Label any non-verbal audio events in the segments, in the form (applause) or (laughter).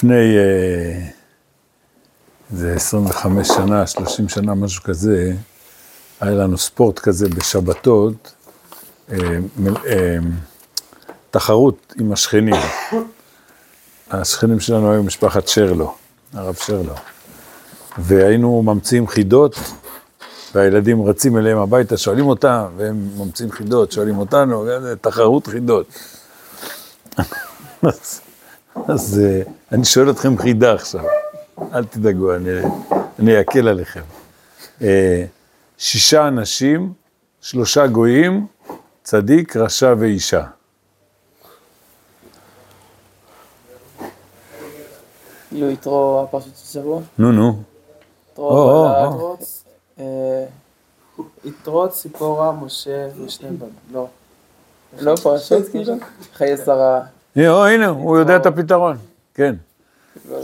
לפני אה, איזה 25 שנה, 30 שנה, משהו כזה, היה לנו ספורט כזה בשבתות, אה, אה, תחרות עם השכנים. השכנים שלנו היו משפחת שרלו, הרב שרלו. והיינו ממציאים חידות, והילדים רצים אליהם הביתה, שואלים אותם, והם ממציאים חידות, שואלים אותנו, תחרות חידות. (laughs) אז, אה, אני שואל אתכם חידה עכשיו, אל תדאגו, אני, אני אקל עליכם. אה, שישה אנשים, שלושה גויים, צדיק, רשע ואישה. כאילו יתרו הפרשת השבוע, נו, נו. יתרו או. יתרוץ, אה, יתרו ציפורה משה ושני בנים, לא. לא פרשות כאילו? חיי שרה, הנה, הוא יודע את הפתרון, כן. לא.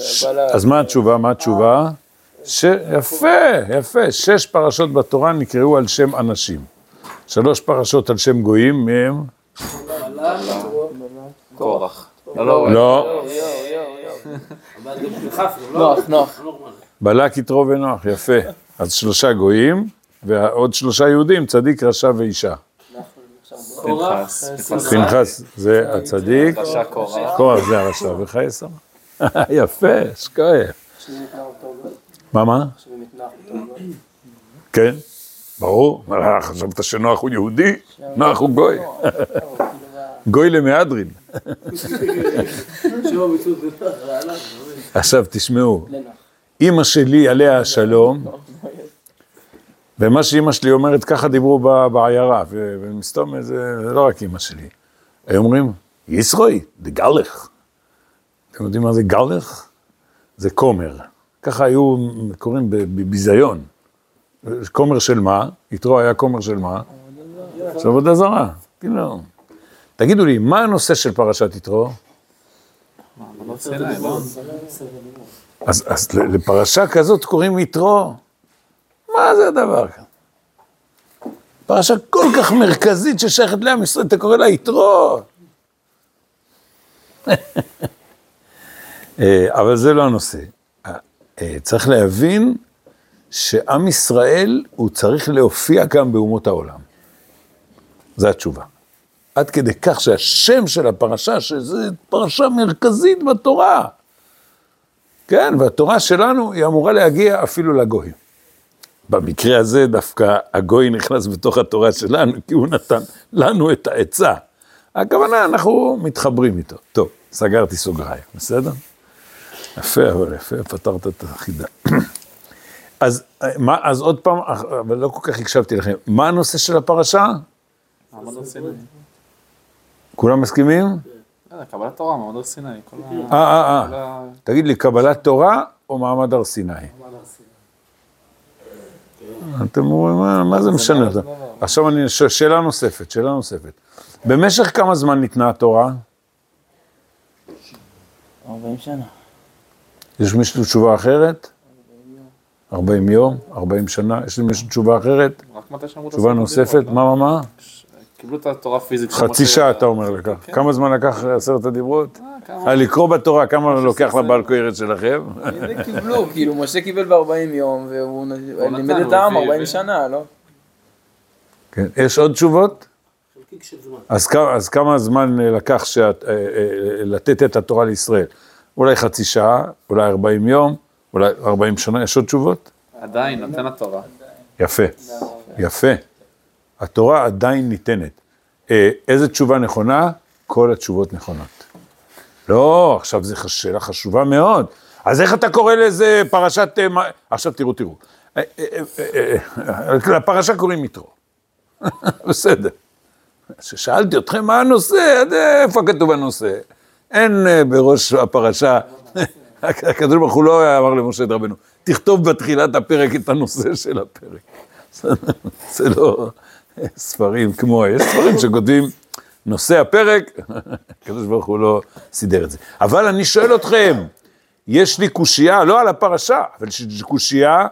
אז מה התשובה? מה התשובה? ש... יפה, יפה. שש פרשות בתורה נקראו על שם אנשים. שלוש פרשות על שם גויים, מהם? קורח. לא, לא. נוח, נוח. בלק, יתרו ונוח, יפה. אז שלושה גויים, ועוד שלושה יהודים, צדיק, רשע ואישה. פנחס, פנחס זה הצדיק, קורח. זה הרשע וחיי שרה. (laughs) יפה, שקויה. מה, מה? כן, ברור. חשבת שנוח הוא יהודי? נוח הוא גוי. (laughs) גוי למהדרין. עכשיו תשמעו, אימא שלי עליה השלום, ומה שאימא שלי אומרת, ככה דיברו בעיירה, ומסתום זה זה לא רק אימא שלי. היו אומרים, ישרוי, זה גלך. אתם יודעים מה זה גלך? זה כומר. ככה היו קוראים בביזיון. כומר של מה? יתרו היה כומר של מה? של עבודה זרה. כאילו. תגידו לי, מה הנושא של פרשת יתרו? אז, לפרשה כזאת קוראים יתרו? מה זה הדבר כאן? פרשה כל כך מרכזית ששייכת לעם ישראל, אתה קורא לה יתרו. אה, אבל זה לא הנושא. אה, אה, צריך להבין שעם ישראל, הוא צריך להופיע גם באומות העולם. זו התשובה. עד כדי כך שהשם של הפרשה, שזו פרשה מרכזית בתורה, כן, והתורה שלנו היא אמורה להגיע אפילו לגויים. במקרה הזה דווקא הגוי נכנס בתוך התורה שלנו, כי הוא נתן לנו את העצה. הכוונה, אנחנו מתחברים איתו. טוב, סגרתי סוגריים, בסדר? יפה, אבל יפה, פתרת את החידה. אז, מה, אז עוד פעם, אבל לא כל כך הקשבתי לכם, מה הנושא של הפרשה? מעמד הר סיני. כולם מסכימים? אה, קבלת תורה, מעמד הר סיני. אה, אה, אה. תגיד לי, קבלת תורה או מעמד הר סיני? אתם אומרים, מה, מה זה משנה? לא. עכשיו אני, ש- שאלה נוספת, שאלה נוספת. במשך כמה זמן ניתנה התורה? 40 שנה. יש מישהו תשובה אחרת? 40 יום? 40 שנה? יש למישהו תשובה אחרת? תשובה נוספת? דיברות, מה, מה, מה? קיבלו את התורה פיזית. חצי שעה אתה אומר לקח. כמה זמן לקח עשרת הדיברות? אה, כמה? אה, לקרוא בתורה, כמה לוקח לבעל כהרת שלכם? זה קיבלו, (laughs) כאילו, משה קיבל ב-40 יום, והוא לימד את העם הוא הביא- 40 שנה, לא? כן. יש עוד תשובות? אז כמה, אז כמה זמן אה, לקח שאת, אה, לתת את התורה לישראל? אולי חצי שעה, אולי 40 יום, אולי 40 שנה, יש עוד תשובות? עדיין נותן התורה. יפה, יפה. התורה עדיין ניתנת. אה, איזה תשובה נכונה? כל התשובות נכונות. לא, עכשיו זו שאלה חשובה מאוד. אז איך אתה קורא לזה פרשת... אה, עכשיו תראו, תראו. אה, לפרשה קוראים יתרו. (laughs) בסדר. כששאלתי אתכם מה הנושא, אז איפה כתוב הנושא? אין בראש הפרשה, (laughs) הקדוש ברוך הוא לא אמר למשה רבנו, תכתוב בתחילת הפרק את הנושא של הפרק. (laughs) זה לא ספרים כמו, יש ספרים שכותבים נושא הפרק, הקדוש ברוך הוא לא סידר את זה. אבל אני שואל אתכם, יש לי קושייה, לא על הפרשה, אבל יש לי קושייה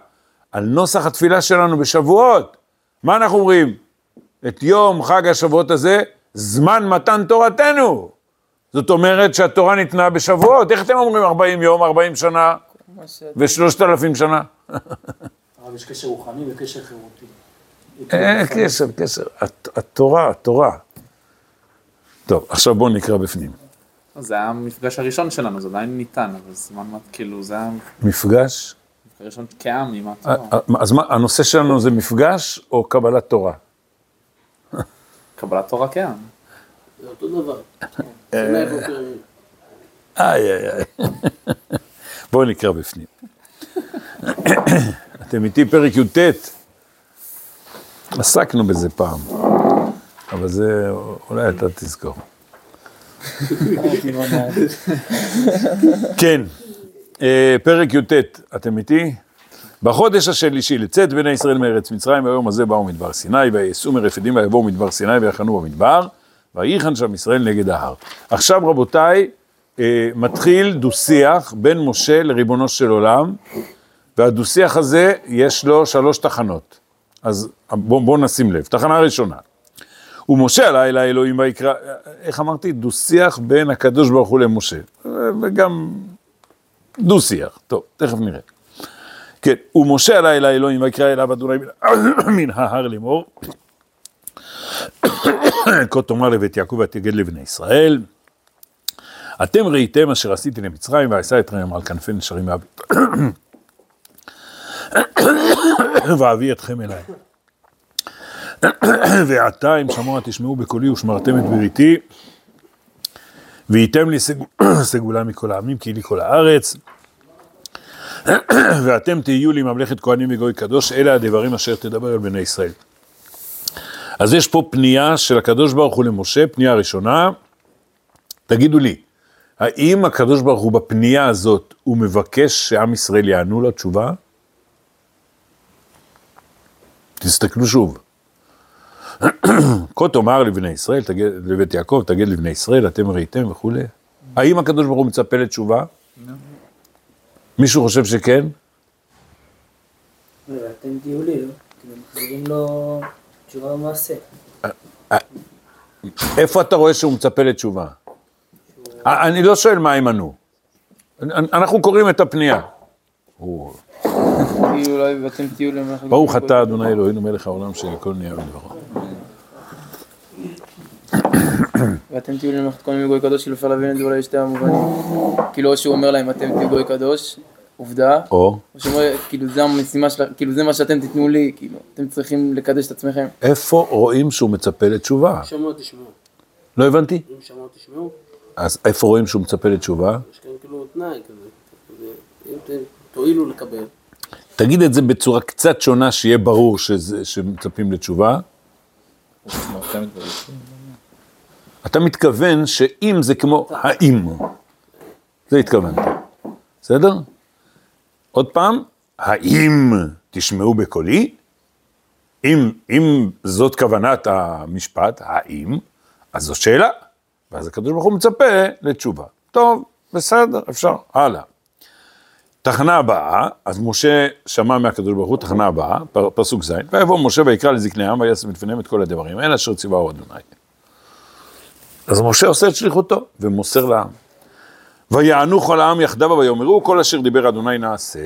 על נוסח התפילה שלנו בשבועות. מה אנחנו אומרים? את יום חג השבועות הזה, זמן מתן תורתנו. זאת אומרת שהתורה ניתנה בשבועות. איך אתם אומרים 40 יום, 40 שנה ושלושת אלפים שנה? אבל יש קשר רוחני וקשר חברותי. אין קשר, קשר. הת- התורה, התורה. טוב, עכשיו בואו נקרא בפנים. זה היה המפגש הראשון שלנו, זה עדיין ניתן, אבל זמן מה, כאילו, זה היה מפגש? הראשון כעם עם אה, התורה. אה, אז מה, הנושא שלנו זה מפגש או קבלת תורה? קבלת תורה כעם. זה אותו דבר. איי, איי, איי. בואו נקרא בפנים. אתם איתי פרק י"ט. עסקנו בזה פעם, אבל זה, אולי אתה תזכור. כן, אה, פרק י"ט, אתם איתי? בחודש השלישי לצאת בני ישראל מארץ מצרים, ביום הזה באו מדבר סיני, ויעשו מרפדים ויבואו מדבר סיני ויחנו במדבר, ויחן שם ישראל נגד ההר. עכשיו רבותיי, אה, מתחיל דו-שיח בין משה לריבונו של עולם, והדו-שיח הזה יש לו שלוש תחנות. אז בואו בוא נשים לב. תחנה ראשונה, ומשה עלה אל האלוהים ויקרא, איך אמרתי? דו-שיח בין הקדוש ברוך הוא למשה. וגם דו-שיח. טוב, תכף נראה. כן, ומשה עלה אל האלוהים ויקרא אליו אדוני (coughs) מן- ההר לאמור. (coughs) כה תאמר לבית יעקב ותגד לבני ישראל. אתם ראיתם אשר עשיתי למצרים ועשה אתכם על כנפי נשרים ואבי. (coughs) (coughs) ואביא אתכם אליי. (coughs) ועתה אם שמוע תשמעו בקולי ושמרתם את בריתי, וייתם לי סג- (coughs) סגולה מכל העמים כי לי כל הארץ. ואתם תהיו לי ממלכת כהנים וגוי קדוש, אלה הדברים אשר תדבר על בני ישראל. אז יש פה פנייה של הקדוש ברוך הוא למשה, פנייה ראשונה. תגידו לי, האם הקדוש ברוך הוא בפנייה הזאת, הוא מבקש שעם ישראל יענו לו תשובה? תסתכלו שוב. (clears throat) כה תאמר לבני ישראל, תגד, לבית יעקב, תגיד לבני ישראל, אתם ראיתם וכולי. האם הקדוש ברוך הוא מצפה לתשובה? מישהו חושב שכן? ואתם תהיו לי, לא? מחזירים לו תשובה במעשה. איפה אתה רואה שהוא מצפה לתשובה? אני לא שואל מה הם ענו. אנ- אנחנו קוראים את הפנייה. כאילו ואתם למלאכת... ברוך אתה אדוני אלוהינו מלך העולם שהכל נהיה בדברו. ואתם תהיו למלאכת כל מיני גוי קדוש, כאילו אפשר להבין את זה אולי לשתי המובנים. כאילו או שהוא אומר להם אתם תהיו גוי קדוש, עובדה, או, או שהוא אומר כאילו זה המשימה של... כאילו זה מה שאתם תיתנו לי, כאילו אתם צריכים לקדש את עצמכם. איפה רואים שהוא מצפה לתשובה? שמעו תשמעו. לא הבנתי. אם שמעו תשמעו, אז איפה רואים שהוא מצפה לתשובה? יש כאן כאילו תנאי כזה. כזה, אם תואילו לקבל. תגיד את זה בצורה קצת שונה, שיהיה ברור שזה, שמצפים לתשובה. אתה מתכוון שאם זה כמו האם. זה התכוונת. בסדר? עוד פעם, האם תשמעו בקולי? אם, אם זאת כוונת המשפט, האם, אז זו שאלה. ואז הקדוש ברוך הוא מצפה לתשובה. טוב, בסדר, אפשר, הלאה. תחנה הבאה, אז משה שמע מהקדוש ברוך הוא, תחנה הבאה, פסוק ז', ויבוא משה ויקרא לזקני העם ויעשה מלפניהם את כל הדברים, אלה אשר ציווהו אדוני. אז משה עושה את שליחותו ומוסר לעם. ויענו כל העם יחדיו ויאמרו כל אשר דיבר אדוני נעשה.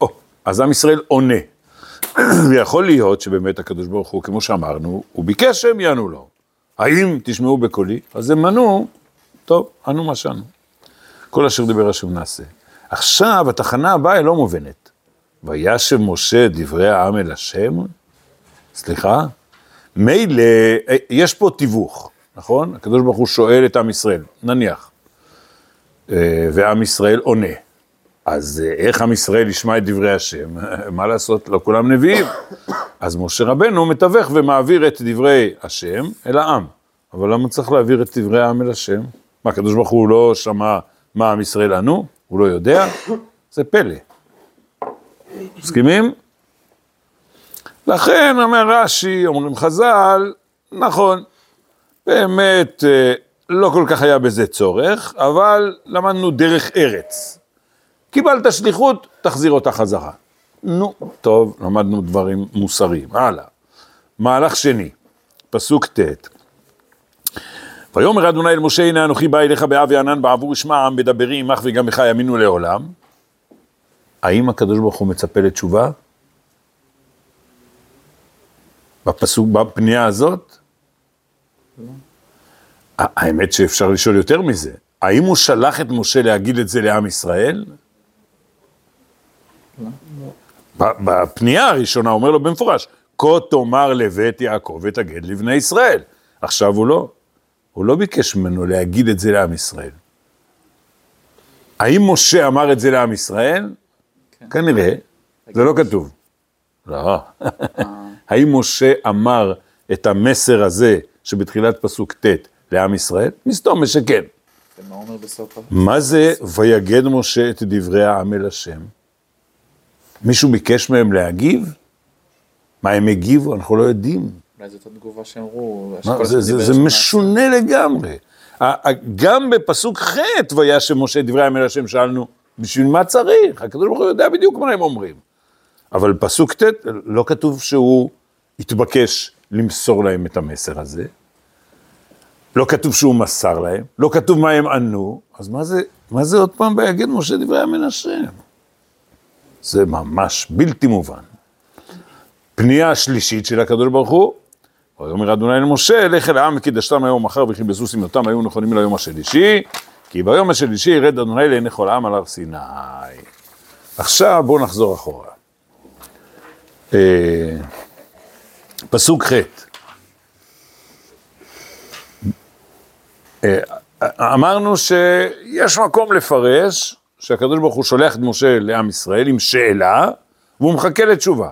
או, אז עם ישראל עונה. (clears throat) ויכול להיות שבאמת הקדוש ברוך הוא, כמו שאמרנו, הוא ביקש שהם יענו לו. האם תשמעו בקולי? אז הם ענו, טוב, ענו מה שענו. כל אשר דיבר השם נעשה. עכשיו, התחנה הבאה היא לא מובנת. וישב משה דברי העם אל השם? סליחה? מילא, אה, יש פה תיווך, נכון? הקדוש ברוך הוא שואל את עם ישראל, נניח, אה, ועם ישראל עונה. אז אה, איך עם ישראל ישמע את דברי השם? (laughs) מה לעשות? לא כולם נביאים. אז משה רבנו מתווך ומעביר את דברי השם אל העם. אבל למה צריך להעביר את דברי העם אל השם? מה, הקדוש ברוך הוא לא שמע מה עם ישראל ענו? הוא לא יודע? זה פלא. מסכימים? לכן אומר רש"י, אומרים חז"ל, נכון, באמת אה, לא כל כך היה בזה צורך, אבל למדנו דרך ארץ. קיבלת שליחות, תחזיר אותה חזרה. נו, טוב, למדנו דברים מוסריים, הלאה. מהלך שני, פסוק ט', ויאמר אדוני אל משה, הנה אנוכי בא אליך באב וענן בעבור ישמע העם בדברי עמך וגם בך יאמינו לעולם. האם הקדוש ברוך הוא מצפה לתשובה? בפסוק, בפנייה הזאת? האמת שאפשר לשאול יותר מזה. האם הוא שלח את משה להגיד את זה לעם ישראל? בפנייה הראשונה אומר לו במפורש, כה תאמר לבית יעקב ותגד לבני ישראל. עכשיו הוא לא. הוא לא ביקש ממנו להגיד את זה לעם ישראל. האם משה אמר את זה לעם ישראל? כנראה, זה לא כתוב. לא. האם משה אמר את המסר הזה שבתחילת פסוק ט' לעם ישראל? מסתום שכן. ומה הוא אומר בסוף? מה זה ויגד משה את דברי העם אל השם? מישהו ביקש מהם להגיב? מה הם הגיבו? אנחנו לא יודעים. אולי זאת התגובה שאמרו. זה, משונה לגמרי. גם בפסוק ח' וישם משה דברי אל השם שאלנו, בשביל מה צריך? הקדוש ברוך הוא יודע בדיוק מה הם אומרים. אבל פסוק ט' לא כתוב שהוא התבקש למסור להם את המסר הזה. לא כתוב שהוא מסר להם, לא כתוב מה הם ענו, אז מה זה, מה זה עוד פעם ויגד משה דברי השם? זה ממש בלתי מובן. פנייה השלישית של הקדוש ברוך הוא, ויאמר אדוני למשה, לך אל העם וקידשתם היום מחר וכיבסו שמלותם היו נכונים ליום השלישי, כי ביום השלישי ירד אדוני לעיני כל העם על הר סיני. עכשיו בואו נחזור אחורה. אה, פסוק ח' אה, אמרנו שיש מקום לפרש שהקדוש ברוך הוא שולח את משה לעם ישראל עם שאלה, והוא מחכה לתשובה.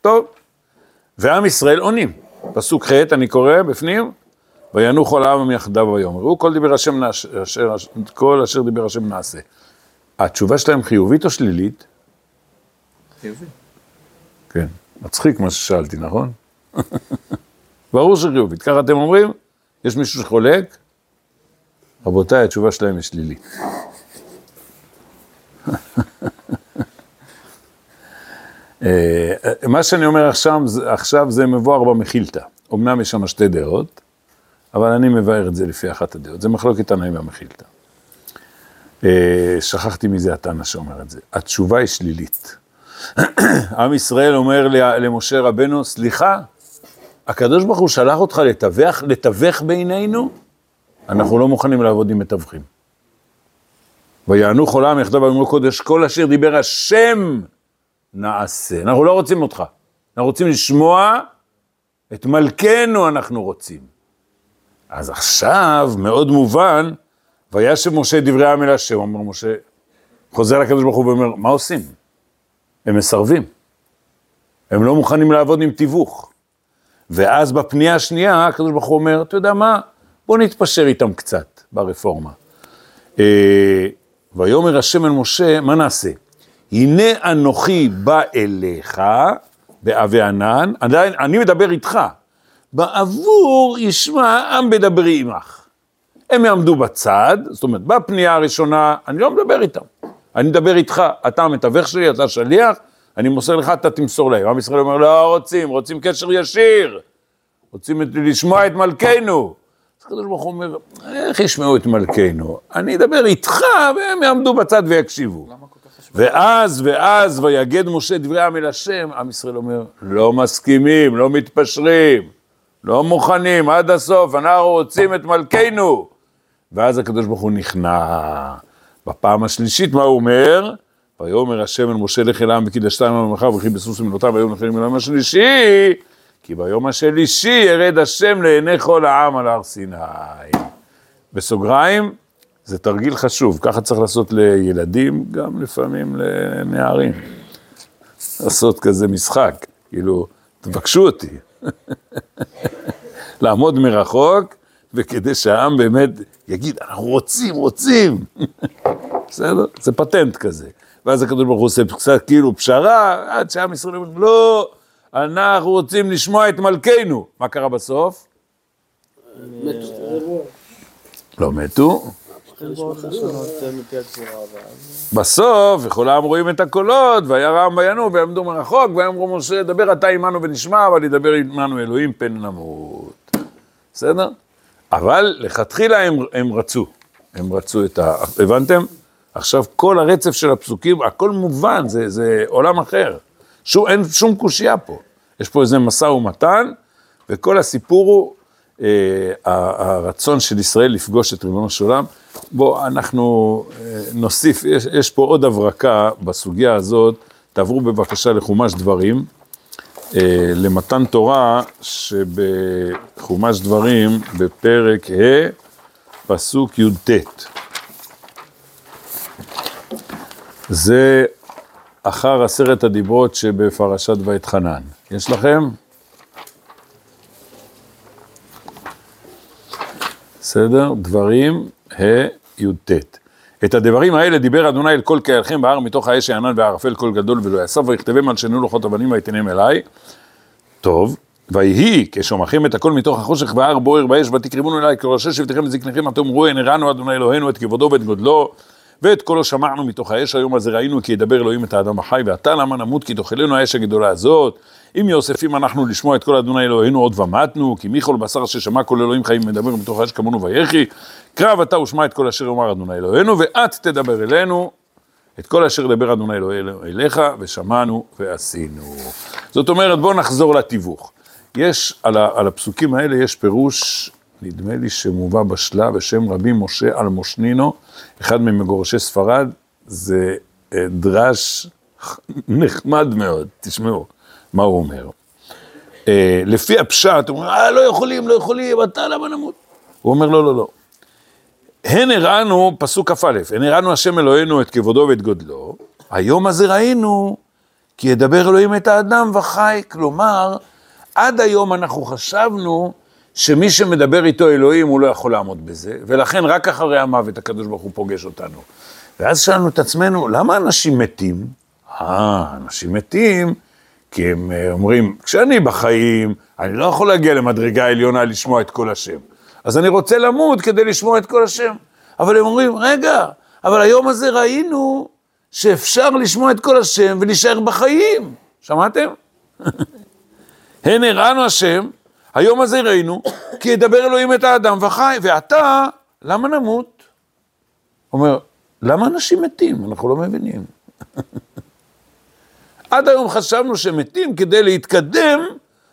טוב, ועם ישראל עונים. פסוק ח', אני קורא בפנים, ויענו כל העם יחדיו ויאמרו, כל דיבר השם נעש, אשר, כל אשר דיבר השם נעשה. התשובה שלהם חיובית או שלילית? חיובי. כן, מצחיק מה ששאלתי, נכון? (laughs) ברור שחיובית. ככה אתם אומרים? יש מישהו שחולק? רבותיי, התשובה שלהם היא שלילית. (laughs) אה, מה שאני אומר עכשיו, עכשיו זה מבואר במחילתא. אמנם יש שם שתי דעות, אבל אני מבאר את זה לפי אחת הדעות. זה מחלוקת תנאים במחילתא. אה, שכחתי מי זה התנא שאומר את זה. התשובה היא שלילית. (clears throat) עם ישראל אומר למשה רבנו, סליחה, הקדוש ברוך הוא שלח אותך לתווך, לתווך בינינו? אנחנו לא מוכנים לעבוד עם מתווכים. ויענו העם יחדיו ואמרו קודש, כל אשר דיבר השם נעשה. אנחנו לא רוצים אותך, אנחנו רוצים לשמוע את מלכנו אנחנו רוצים. אז עכשיו, מאוד מובן, וישב משה דברי העם אל השם, אומר משה, חוזר לקדוש ברוך הוא ואומר, מה עושים? הם מסרבים. הם לא מוכנים לעבוד עם תיווך. ואז בפנייה השנייה, הקדוש ברוך הוא אומר, אתה יודע מה? בוא נתפשר איתם קצת ברפורמה. אה, ויאמר השם אל משה, מה נעשה? הנה אנוכי בא אליך בעבי ענן, עדיין, אני מדבר איתך, בעבור ישמע עם בדברי עמך. הם יעמדו בצד, זאת אומרת, בפנייה הראשונה, אני לא מדבר איתם. אני מדבר איתך, אתה המתווך שלי, אתה שליח, אני מוסר לך, אתה תמסור להם. עם ישראל אומר, לא רוצים, רוצים קשר ישיר. רוצים את, לשמוע את מלכנו. אז הקדוש ברוך הוא אומר, איך ישמעו את מלכנו? אני אדבר איתך, והם יעמדו בצד ויקשיבו. ואז, ואז, ויגד משה דברי העם אל השם, עם ישראל אומר, לא מסכימים, לא מתפשרים, לא מוכנים עד הסוף, אנחנו רוצים את מלכנו. ואז הקדוש ברוך הוא נכנע. בפעם השלישית, מה הוא אומר? ויאמר השם אל משה לך אל העם על ממך וכי בסוס מילותיו והיו נכונים ביום השלישי, כי ביום השלישי ירד השם לעיני כל העם על הר סיני. בסוגריים, זה תרגיל חשוב, ככה צריך לעשות לילדים, גם לפעמים לנערים. לעשות כזה משחק, כאילו, תבקשו אותי. (laughs) לעמוד מרחוק, וכדי שהעם באמת יגיד, אנחנו רוצים, רוצים. (laughs) בסדר? זה פטנט כזה. ואז הקדוש ברוך הוא עושה קצת כאילו פשרה, עד שעם ישראל אומר, לא, אנחנו רוצים לשמוע את מלכנו. מה קרה בסוף? לא מתו. בסוף, וכל העם רואים את הקולות, וירא העם וינו, ויעמדו מרחוק, ויאמרו משה, דבר אתה עמנו ונשמע, אבל ידבר עמנו אלוהים פן נמות. בסדר? אבל לכתחילה הם, הם רצו, הם רצו את ה... הבנתם? עכשיו כל הרצף של הפסוקים, הכל מובן, זה, זה עולם אחר. שום, אין שום קושייה פה. יש פה איזה משא ומתן, וכל הסיפור הוא אה, הרצון של ישראל לפגוש את ריבונו של עולם. בואו, אנחנו אה, נוסיף, יש, יש פה עוד הברקה בסוגיה הזאת, תעברו בבקשה לחומש דברים, אה, למתן תורה שבחומש דברים, בפרק ה', פסוק י"ט. זה אחר עשרת הדיברות שבפרשת ואתחנן. יש לכם? בסדר? דברים ה' י"ט. את הדברים האלה דיבר אדוני אל כל קהלכם בהר מתוך האש הענן והערפל קול גדול ולא יסף ויכתבם על שנו לוחות אבנים ויתנם אליי. טוב, ויהי כשומחים את הכל מתוך החושך וההר בוער באש ותקרבונו אליי כראשי שבטיכם וזקניכם אתם ראו הנה ראנו אדוני אלוהינו את כבודו ואת גודלו ואת קולו שמענו מתוך האש היום הזה ראינו כי ידבר אלוהים את האדם החי ועתה למה נמות כי תאכלנו האש הגדולה הזאת אם יוספים אנחנו לשמוע את כל אדוני אלוהינו עוד ומתנו כי מי כל בשר ששמע כל אלוהים חיים מדבר מתוך האש כמונו ויחי קרב אתה ושמע את כל אשר יאמר אדוני אלוהינו ואת תדבר אלינו את כל אשר דבר אדוני אלוהינו אליך ושמענו ועשינו. זאת אומרת בואו נחזור לתיווך. יש על, ה, על הפסוקים האלה יש פירוש נדמה לי שמובא בשלה בשם רבי משה אלמושנינו, אחד ממגורשי ספרד, זה אה, דרש נחמד מאוד, תשמעו מה הוא אומר. אה, לפי הפשט, הוא אומר, אה, לא יכולים, לא יכולים, אתה למה נמות? הוא אומר, לא, לא, לא. הן הראנו, פסוק כ"א, הן הראנו השם אלוהינו את כבודו ואת גודלו, היום הזה ראינו, כי ידבר אלוהים את האדם וחי, כלומר, עד היום אנחנו חשבנו שמי שמדבר איתו אלוהים, הוא לא יכול לעמוד בזה, ולכן רק אחרי המוות הקדוש ברוך הוא פוגש אותנו. ואז שאלנו את עצמנו, למה אנשים מתים? אה, אנשים מתים, כי הם אה, אומרים, כשאני בחיים, אני לא יכול להגיע למדרגה העליונה לשמוע את כל השם. אז אני רוצה למות כדי לשמוע את כל השם. אבל הם אומרים, רגע, אבל היום הזה ראינו שאפשר לשמוע את כל השם ולהישאר בחיים. שמעתם? (laughs) הן הראנו השם, היום הזה ראינו, (coughs) כי ידבר אלוהים את האדם וחי, ועתה, למה נמות? אומר, למה אנשים מתים? אנחנו לא מבינים. (laughs) עד היום חשבנו שמתים כדי להתקדם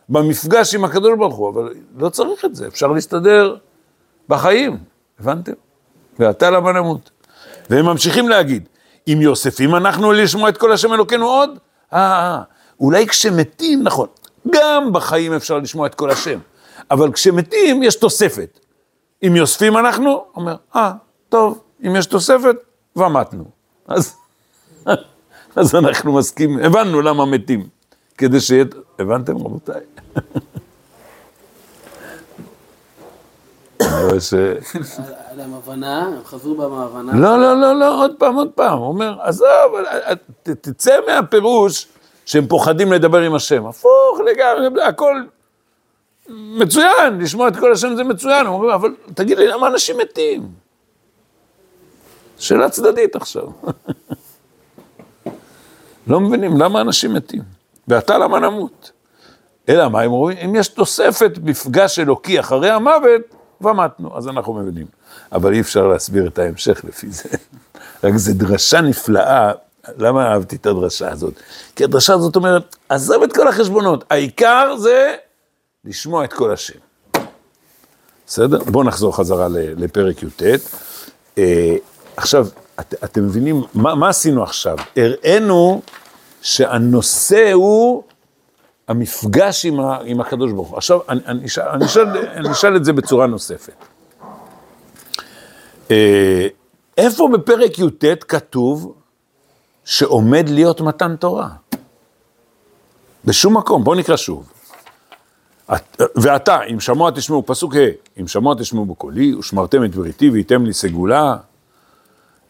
במפגש עם הקדוש ברוך הוא, אבל לא צריך את זה, אפשר להסתדר בחיים, הבנתם? ועתה למה נמות? והם ממשיכים להגיד, אם יוספים אנחנו לשמוע את כל השם אלוקינו עוד? אה, אה, אולי כשמתים, נכון, גם בחיים אפשר לשמוע את כל השם, אבל כשמתים יש תוספת. אם יוספים אנחנו, אומר, אה, טוב, אם יש תוספת, ומתנו. אז, אז אנחנו מסכימים, הבנו למה מתים, כדי שיהיה, הבנתם רבותיי? אני רואה ש... היה להם הבנה, הם חזרו בהם ההבנה. לא, לא, לא, לא, עוד פעם, עוד פעם. הוא אומר, עזוב, ת- תצא מהפירוש שהם פוחדים לדבר עם השם. הפוך לגמרי, הכל מצוין, לשמוע את כל השם זה מצוין. הוא אומר, אבל תגיד לי, למה אנשים מתים? שאלה צדדית עכשיו. (laughs) לא מבינים, למה אנשים מתים? ואתה למה נמות? אלא מה הם רואים? אם יש תוספת מפגש אלוקי אחרי המוות, ומתנו, אז אנחנו מבינים. אבל אי אפשר להסביר את ההמשך לפי זה. (laughs) רק זו דרשה נפלאה, למה אהבתי את הדרשה הזאת? כי הדרשה הזאת אומרת, עזוב את כל החשבונות, העיקר זה לשמוע את כל השם. בסדר? בואו נחזור חזרה לפרק י"ט. אה, עכשיו, את, אתם מבינים, מה, מה עשינו עכשיו? הראינו שהנושא הוא המפגש עם, ה, עם הקדוש ברוך הוא. עכשיו, אני, אני, אשאל, אני, אשאל, אני אשאל את זה בצורה נוספת. אה, איפה בפרק י"ט כתוב שעומד להיות מתן תורה? בשום מקום, בואו נקרא שוב. את- ועתה, אם שמוע תשמעו, פסוק ה', אם שמוע תשמעו בקולי, ושמרתם את בריתי והייתם לי סגולה.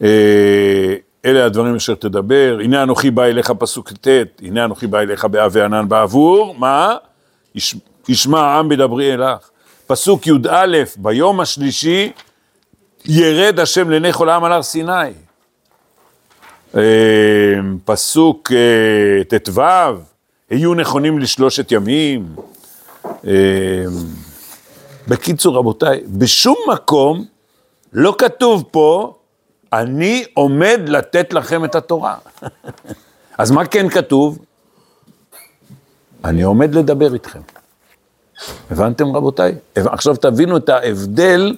אה, אלה הדברים אשר תדבר, הנה אנוכי בא אליך, פסוק ט', הנה אנוכי בא אליך באב וענן בעבור, מה? יש- ישמע העם בדברי אלך. פסוק י"א, ביום השלישי, ירד השם לעיני כל העם על הר סיני. אה, פסוק אה, ט"ו, היו נכונים לשלושת ימים. בקיצור, רבותיי, בשום מקום לא כתוב פה, אני עומד לתת לכם את התורה. אז מה כן כתוב? אני עומד לדבר איתכם. הבנתם רבותיי? עכשיו תבינו את ההבדל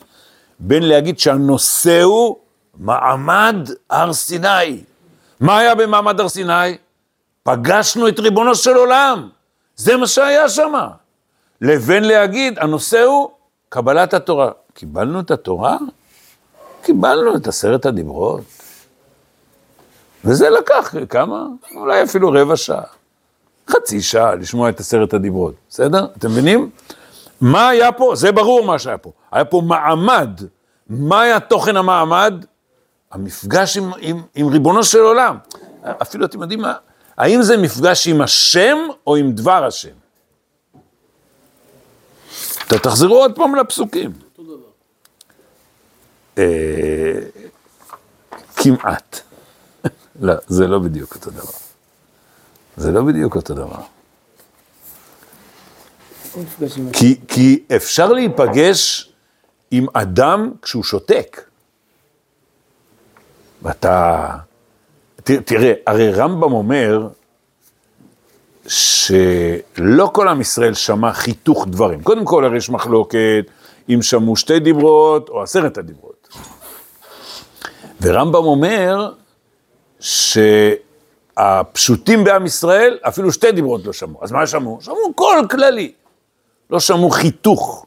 בין להגיד שהנושא הוא מעמד הר סיני. מה היה במעמד הר סיני? פגשנו את ריבונו של עולם. זה מה שהיה שם. לבין להגיד, הנושא הוא קבלת התורה. קיבלנו את התורה? קיבלנו את עשרת הדיברות. וזה לקח כמה? אולי אפילו רבע שעה. חצי שעה לשמוע את עשרת הדיברות, בסדר? אתם מבינים? מה היה פה? זה ברור מה שהיה פה. היה פה מעמד. מה היה תוכן המעמד? המפגש עם, עם, עם ריבונו של עולם. אפילו אתם יודעים מה? האם זה מפגש עם השם או עם דבר השם? תחזרו עוד פעם לפסוקים. אה, כמעט. (laughs) לא, זה לא בדיוק אותו דבר. זה לא בדיוק אותו דבר. כי, כי אפשר להיפגש עם אדם כשהוא שותק. ואתה... תראה, הרי רמב"ם אומר שלא כל עם ישראל שמע חיתוך דברים. קודם כל, הרי יש מחלוקת אם שמעו שתי דיברות או עשרת הדיברות. ורמב"ם אומר שהפשוטים בעם ישראל, אפילו שתי דיברות לא שמעו. אז מה שמעו? שמעו קול כללי. לא שמעו חיתוך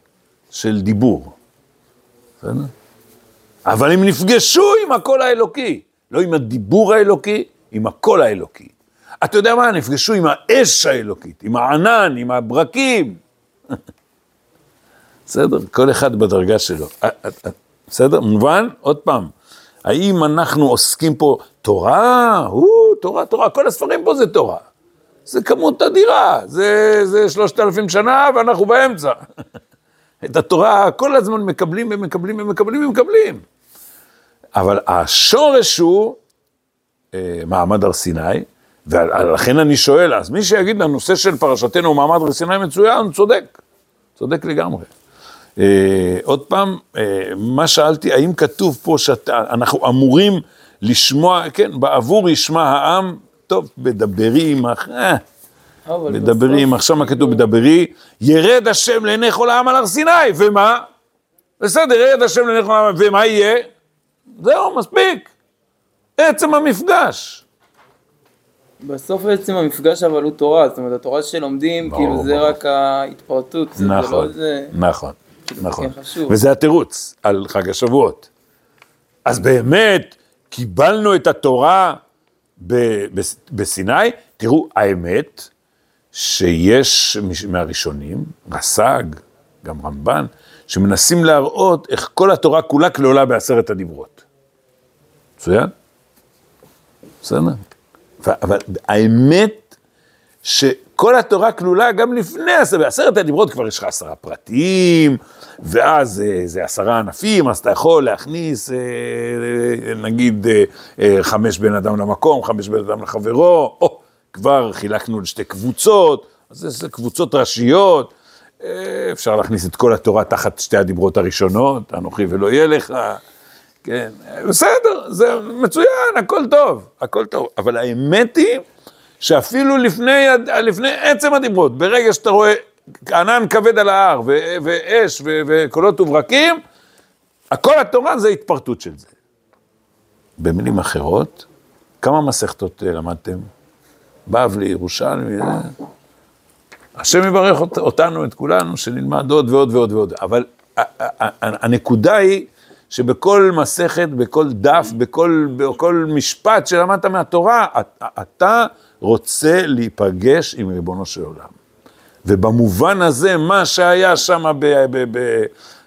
של דיבור. אבל הם נפגשו עם הקול האלוקי, לא עם הדיבור האלוקי, עם הקול האלוקי. אתה יודע מה? נפגשו עם האש האלוקית, עם הענן, עם הברקים. (laughs) בסדר? כל אחד בדרגה שלו. אה, אה, אה, בסדר? מובן? עוד פעם. האם אנחנו עוסקים פה תורה? או, תורה, תורה, כל הספרים פה זה תורה. זה כמות אדירה, זה, זה שלושת אלפים שנה ואנחנו באמצע. (laughs) את התורה כל הזמן מקבלים ומקבלים ומקבלים ומקבלים. אבל השורש הוא אה, מעמד הר סיני, ולכן אני שואל, אז מי שיגיד לנושא של פרשתנו הוא מעמד הר סיני מצוין, צודק, צודק לגמרי. אה, עוד פעם, אה, מה שאלתי, האם כתוב פה שאנחנו אמורים לשמוע, כן, בעבור ישמע העם, טוב, בדברי עמך, אה, בדברי עמך, שם כתוב בדברי, ירד השם לעיני כל העם על הר סיני, ומה? בסדר, ירד השם לעיני כל העם, ומה יהיה? זהו, מספיק. עצם המפגש. בסוף עצם המפגש אבל הוא תורה, זאת אומרת, התורה שלומדים, ברור, כאילו זה ברור. רק ההתפרטות, זה זה לא נכון, איזה... נכון, כאילו, נכון. כן. וזה התירוץ על חג השבועות. אז באמת, קיבלנו את התורה בסיני, תראו, האמת שיש מהראשונים, רס"ג, גם רמב"ן, שמנסים להראות איך כל התורה כולה כלולה בעשרת הדיברות. מצוין? בסדר? אבל האמת שכל התורה כלולה גם לפני עשרת, הדיברות כבר יש לך עשרה פרטים, ואז אה, זה עשרה ענפים, אז אתה יכול להכניס, אה, אה, נגיד, חמש בן אדם למקום, חמש בן אדם לחברו, או, כבר חילקנו לשתי קבוצות, אז זה, קבוצות ראשיות, אפשר להכניס את כל התורה תחת שתי הדיברות הראשונות, אנוכי ולא יהיה לך, כן, בסדר, זה מצוין, הכל טוב, הכל טוב, אבל האמת היא שאפילו לפני, לפני עצם הדיברות, ברגע שאתה רואה ענן כבד על ההר, ו- ואש, ו- וקולות וברקים, הכל התורה זה התפרטות של זה. במילים אחרות, כמה מסכתות אה, למדתם? בבלי, ירושלמי, אה? השם יברך אות- אותנו, את כולנו, שנלמד עוד ועוד ועוד ועוד. אבל הנקודה היא שבכל מסכת, בכל דף, בכל, בכל משפט שלמדת מהתורה, את- אתה רוצה להיפגש עם ריבונו של עולם. ובמובן הזה, מה שהיה שם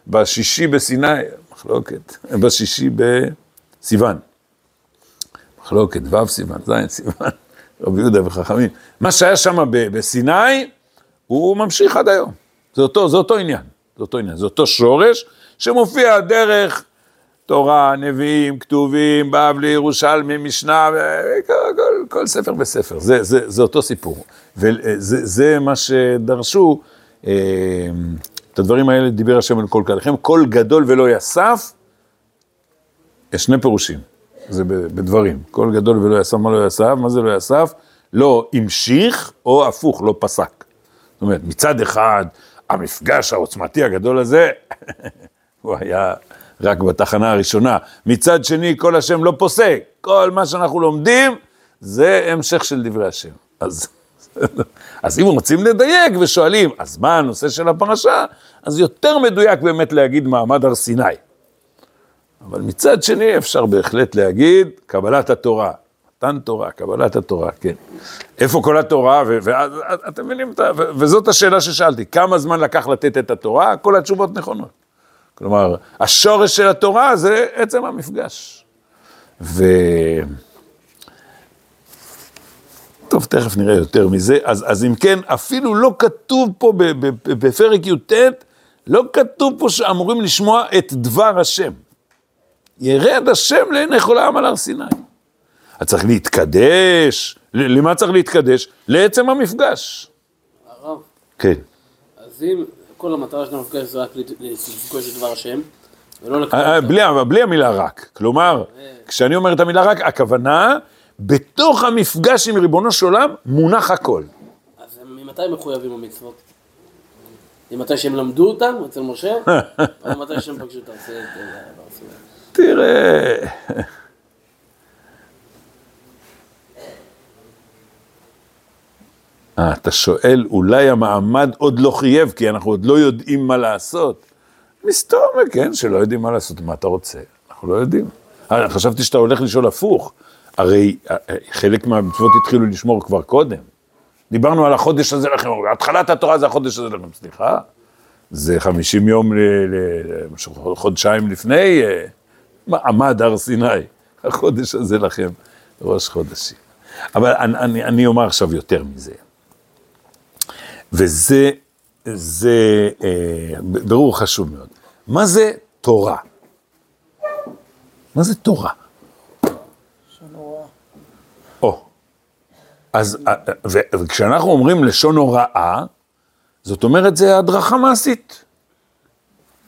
בשישי בסיני, מחלוקת, בשישי בסיוון, מחלוקת, ו' סיוון, ז' סיוון, רבי יהודה וחכמים, מה שהיה שם בסיני, הוא ממשיך עד היום. זה אותו, זה אותו עניין, זה אותו עניין, זה אותו שורש שמופיע דרך תורה, נביאים, כתובים, בבלי, ירושלמי, משנה, וכל, כל, ספר וספר, זה, זה, זה אותו סיפור. וזה זה מה שדרשו אה, את הדברים האלה דיבר השם על כל קהליכם, קול גדול ולא יסף, יש שני פירושים, זה בדברים, קול גדול ולא יסף, מה לא יסף, מה זה לא יסף? לא המשיך או הפוך, לא פסק. זאת אומרת, מצד אחד, המפגש העוצמתי הגדול הזה, (laughs) הוא היה רק בתחנה הראשונה. מצד שני, כל השם לא פוסק. כל מה שאנחנו לומדים, זה המשך של דברי השם. אז, (laughs) אז אם רוצים לדייק ושואלים, אז מה הנושא של הפרשה? אז יותר מדויק באמת להגיד מעמד הר סיני. אבל מצד שני, אפשר בהחלט להגיד קבלת התורה. מתן תורה, קבלת התורה, כן. איפה כל התורה? ואתם מבינים, וזאת השאלה ששאלתי, כמה זמן לקח לתת את התורה? כל התשובות נכונות. כלומר, השורש של התורה זה עצם המפגש. ו... טוב, תכף נראה יותר מזה. אז, אז אם כן, אפילו לא כתוב פה בפרק י"ט, לא כתוב פה שאמורים לשמוע את דבר השם. ירד השם לעיני כל העם על הר סיני. אז צריך להתקדש. למה צריך להתקדש? לעצם המפגש. הרב, כן. אז אם כל המטרה של המפגש זה רק לפגוש את דבר השם, ולא לקבל אה, אותו, בלי, המילה רק. כלומר, כשאני אומר את המילה רק, הכוונה, בתוך המפגש עם ריבונו של עולם, מונח הכל. אז הם ממתי מחויבים המצוות? ממתי שהם למדו אותם אצל משה? (laughs) או ממתי שהם פגשו את הר סיני? תראה... אה, אתה שואל, אולי המעמד עוד לא חייב, כי אנחנו עוד לא יודעים מה לעשות. מסתום, כן, שלא יודעים מה לעשות, מה אתה רוצה? אנחנו לא יודעים. אה, חשבתי שאתה הולך לשאול הפוך. הרי אה, אה, חלק מהמצוות התחילו לשמור כבר קודם. דיברנו על החודש הזה לכם, התחלת התורה זה החודש הזה לכם, סליחה. זה 50 יום, חודשיים לפני אה, מעמד הר סיני, החודש הזה לכם, ראש חודשים. אבל אני, אני, אני אומר עכשיו יותר מזה. וזה, זה אה, ברור חשוב מאוד. מה זה תורה? מה זה תורה? שנורא. או. אז, אה, וכשאנחנו אומרים לשון הוראה, זאת אומרת, זה הדרכה מעשית.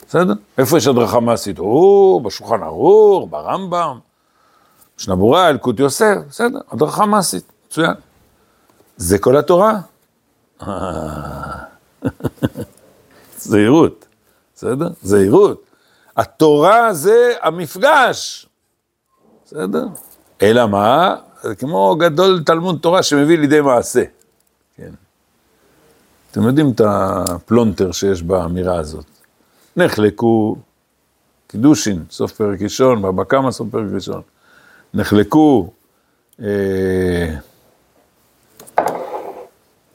בסדר? איפה יש הדרכה מעשית? או, בשולחן ערוך, ברמב"ם, שנבורה, אלקוט יוסף, בסדר, הדרכה מעשית, מצוין. זה כל התורה. (laughs) זהירות, בסדר? זהירות. התורה זה המפגש, בסדר? אלא מה? זה כמו גדול תלמוד תורה שמביא לידי מעשה. כן. אתם יודעים את הפלונטר שיש באמירה הזאת. נחלקו, קידושין, סוף פרק ראשון, בבא קמא, סוף פרק ראשון. נחלקו, אה,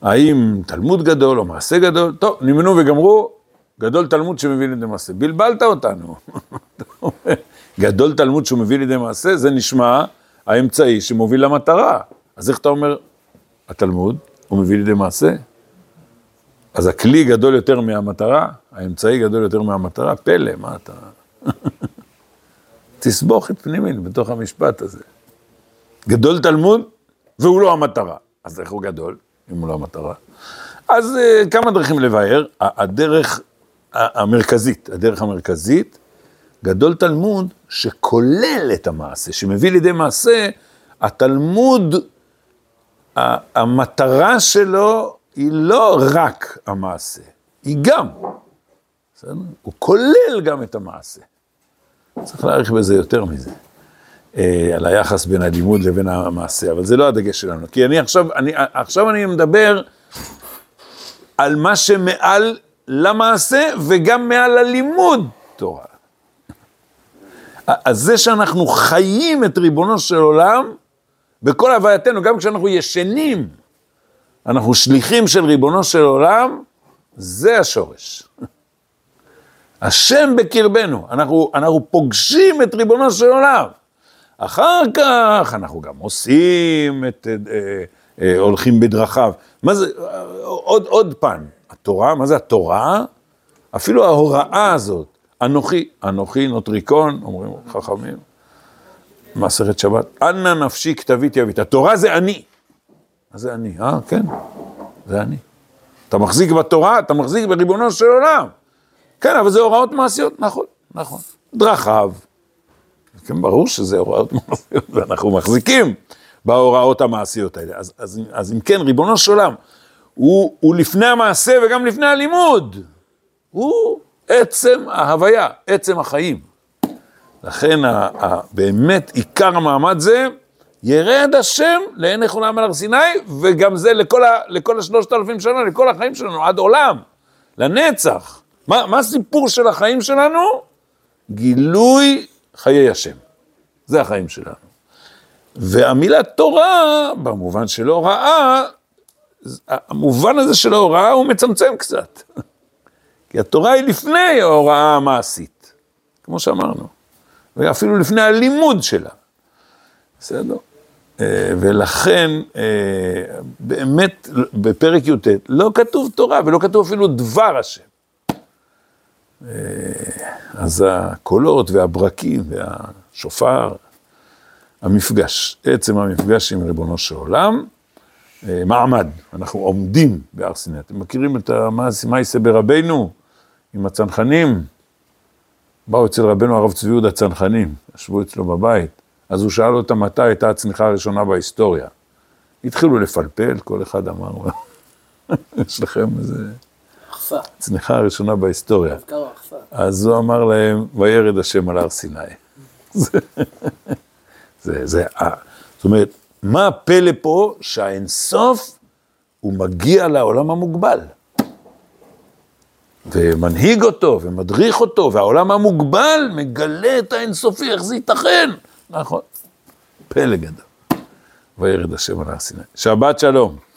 האם תלמוד גדול או מעשה גדול? טוב, נמנו וגמרו, גדול תלמוד שמביא לידי מעשה. בלבלת אותנו. (laughs) גדול תלמוד שהוא מביא לידי מעשה, זה נשמע האמצעי שמוביל למטרה. אז איך אתה אומר, התלמוד, הוא מביא לידי מעשה? אז הכלי גדול יותר מהמטרה, האמצעי גדול יותר מהמטרה, פלא, מה אתה... (laughs) תסבוכת פנימית בתוך המשפט הזה. גדול תלמוד, והוא לא המטרה. אז איך הוא גדול, אם הוא לא המטרה? אז אה, כמה דרכים לבאר. הדרך המרכזית, הדרך המרכזית, גדול תלמוד שכולל את המעשה, שמביא לידי מעשה, התלמוד, המטרה שלו היא לא רק המעשה, היא גם. בסדר? הוא כולל גם את המעשה. צריך להעריך בזה יותר מזה. אה, על היחס בין הלימוד לבין המעשה, אבל זה לא הדגש שלנו. כי אני עכשיו, אני, עכשיו אני מדבר על מה שמעל למעשה וגם מעל הלימוד תורה. אז זה שאנחנו חיים את ריבונו של עולם, בכל הווייתנו, גם כשאנחנו ישנים, אנחנו שליחים של ריבונו של עולם, זה השורש. השם בקרבנו, אנחנו, אנחנו פוגשים את ריבונו של עולם. אחר כך אנחנו גם עושים את, אה, אה, הולכים בדרכיו. מה זה, אה, עוד, עוד פן, התורה, מה זה התורה? אפילו ההוראה הזאת, אנוכי, אנוכי נוטריקון, אומרים חכמים, מסכת שבת, אנא נפשי כתבית יבית, התורה זה אני. מה זה אני? אה, כן, זה אני. אתה מחזיק בתורה, אתה מחזיק בריבונו של עולם. כן, אבל זה הוראות מעשיות, נכון, נכון. דרכיו. כן, ברור שזה הוראות (laughs) מעשיות, ואנחנו מחזיקים בהוראות המעשיות האלה. אז, אז, אז אם כן, ריבונו של עולם, הוא, הוא לפני המעשה וגם לפני הלימוד. הוא עצם ההוויה, עצם החיים. לכן ה, ה, באמת עיקר המעמד זה, ירד השם לעיני כולם על הר סיני, וגם זה לכל, ה, לכל השלושת אלפים שנה, לכל החיים שלנו, עד עולם, לנצח. מה, מה הסיפור של החיים שלנו? גילוי חיי השם. זה החיים שלנו. והמילה תורה, במובן של הוראה, המובן הזה של ההוראה הוא מצמצם קצת. כי התורה היא לפני ההוראה המעשית, כמו שאמרנו, ואפילו לפני הלימוד שלה. בסדר? אה, ולכן, אה, באמת, בפרק י"ט לא כתוב תורה ולא כתוב אפילו דבר השם. אה, אז הקולות והברקים והשופר, המפגש, עצם המפגש עם ריבונו של עולם, מעמד, אנחנו עומדים בהר סיני. אתם מכירים את מה יעשה ברבינו עם הצנחנים? באו אצל רבנו הרב צבי יהודה צנחנים, ישבו אצלו בבית, אז הוא שאל אותם מתי הייתה הצניחה הראשונה בהיסטוריה. התחילו לפלפל, כל אחד אמר, יש לכם איזה... אכפה. צניחה הראשונה בהיסטוריה. אז הוא אמר להם, וירד השם על הר סיני. זה, זה, זה, ה- זאת אומרת, מה הפלא פה שהאינסוף הוא מגיע לעולם המוגבל. ומנהיג אותו, ומדריך אותו, והעולם המוגבל מגלה את האינסופי, איך זה ייתכן? נכון, פלא גדול. וירד השם על הר סיני. שבת שלום.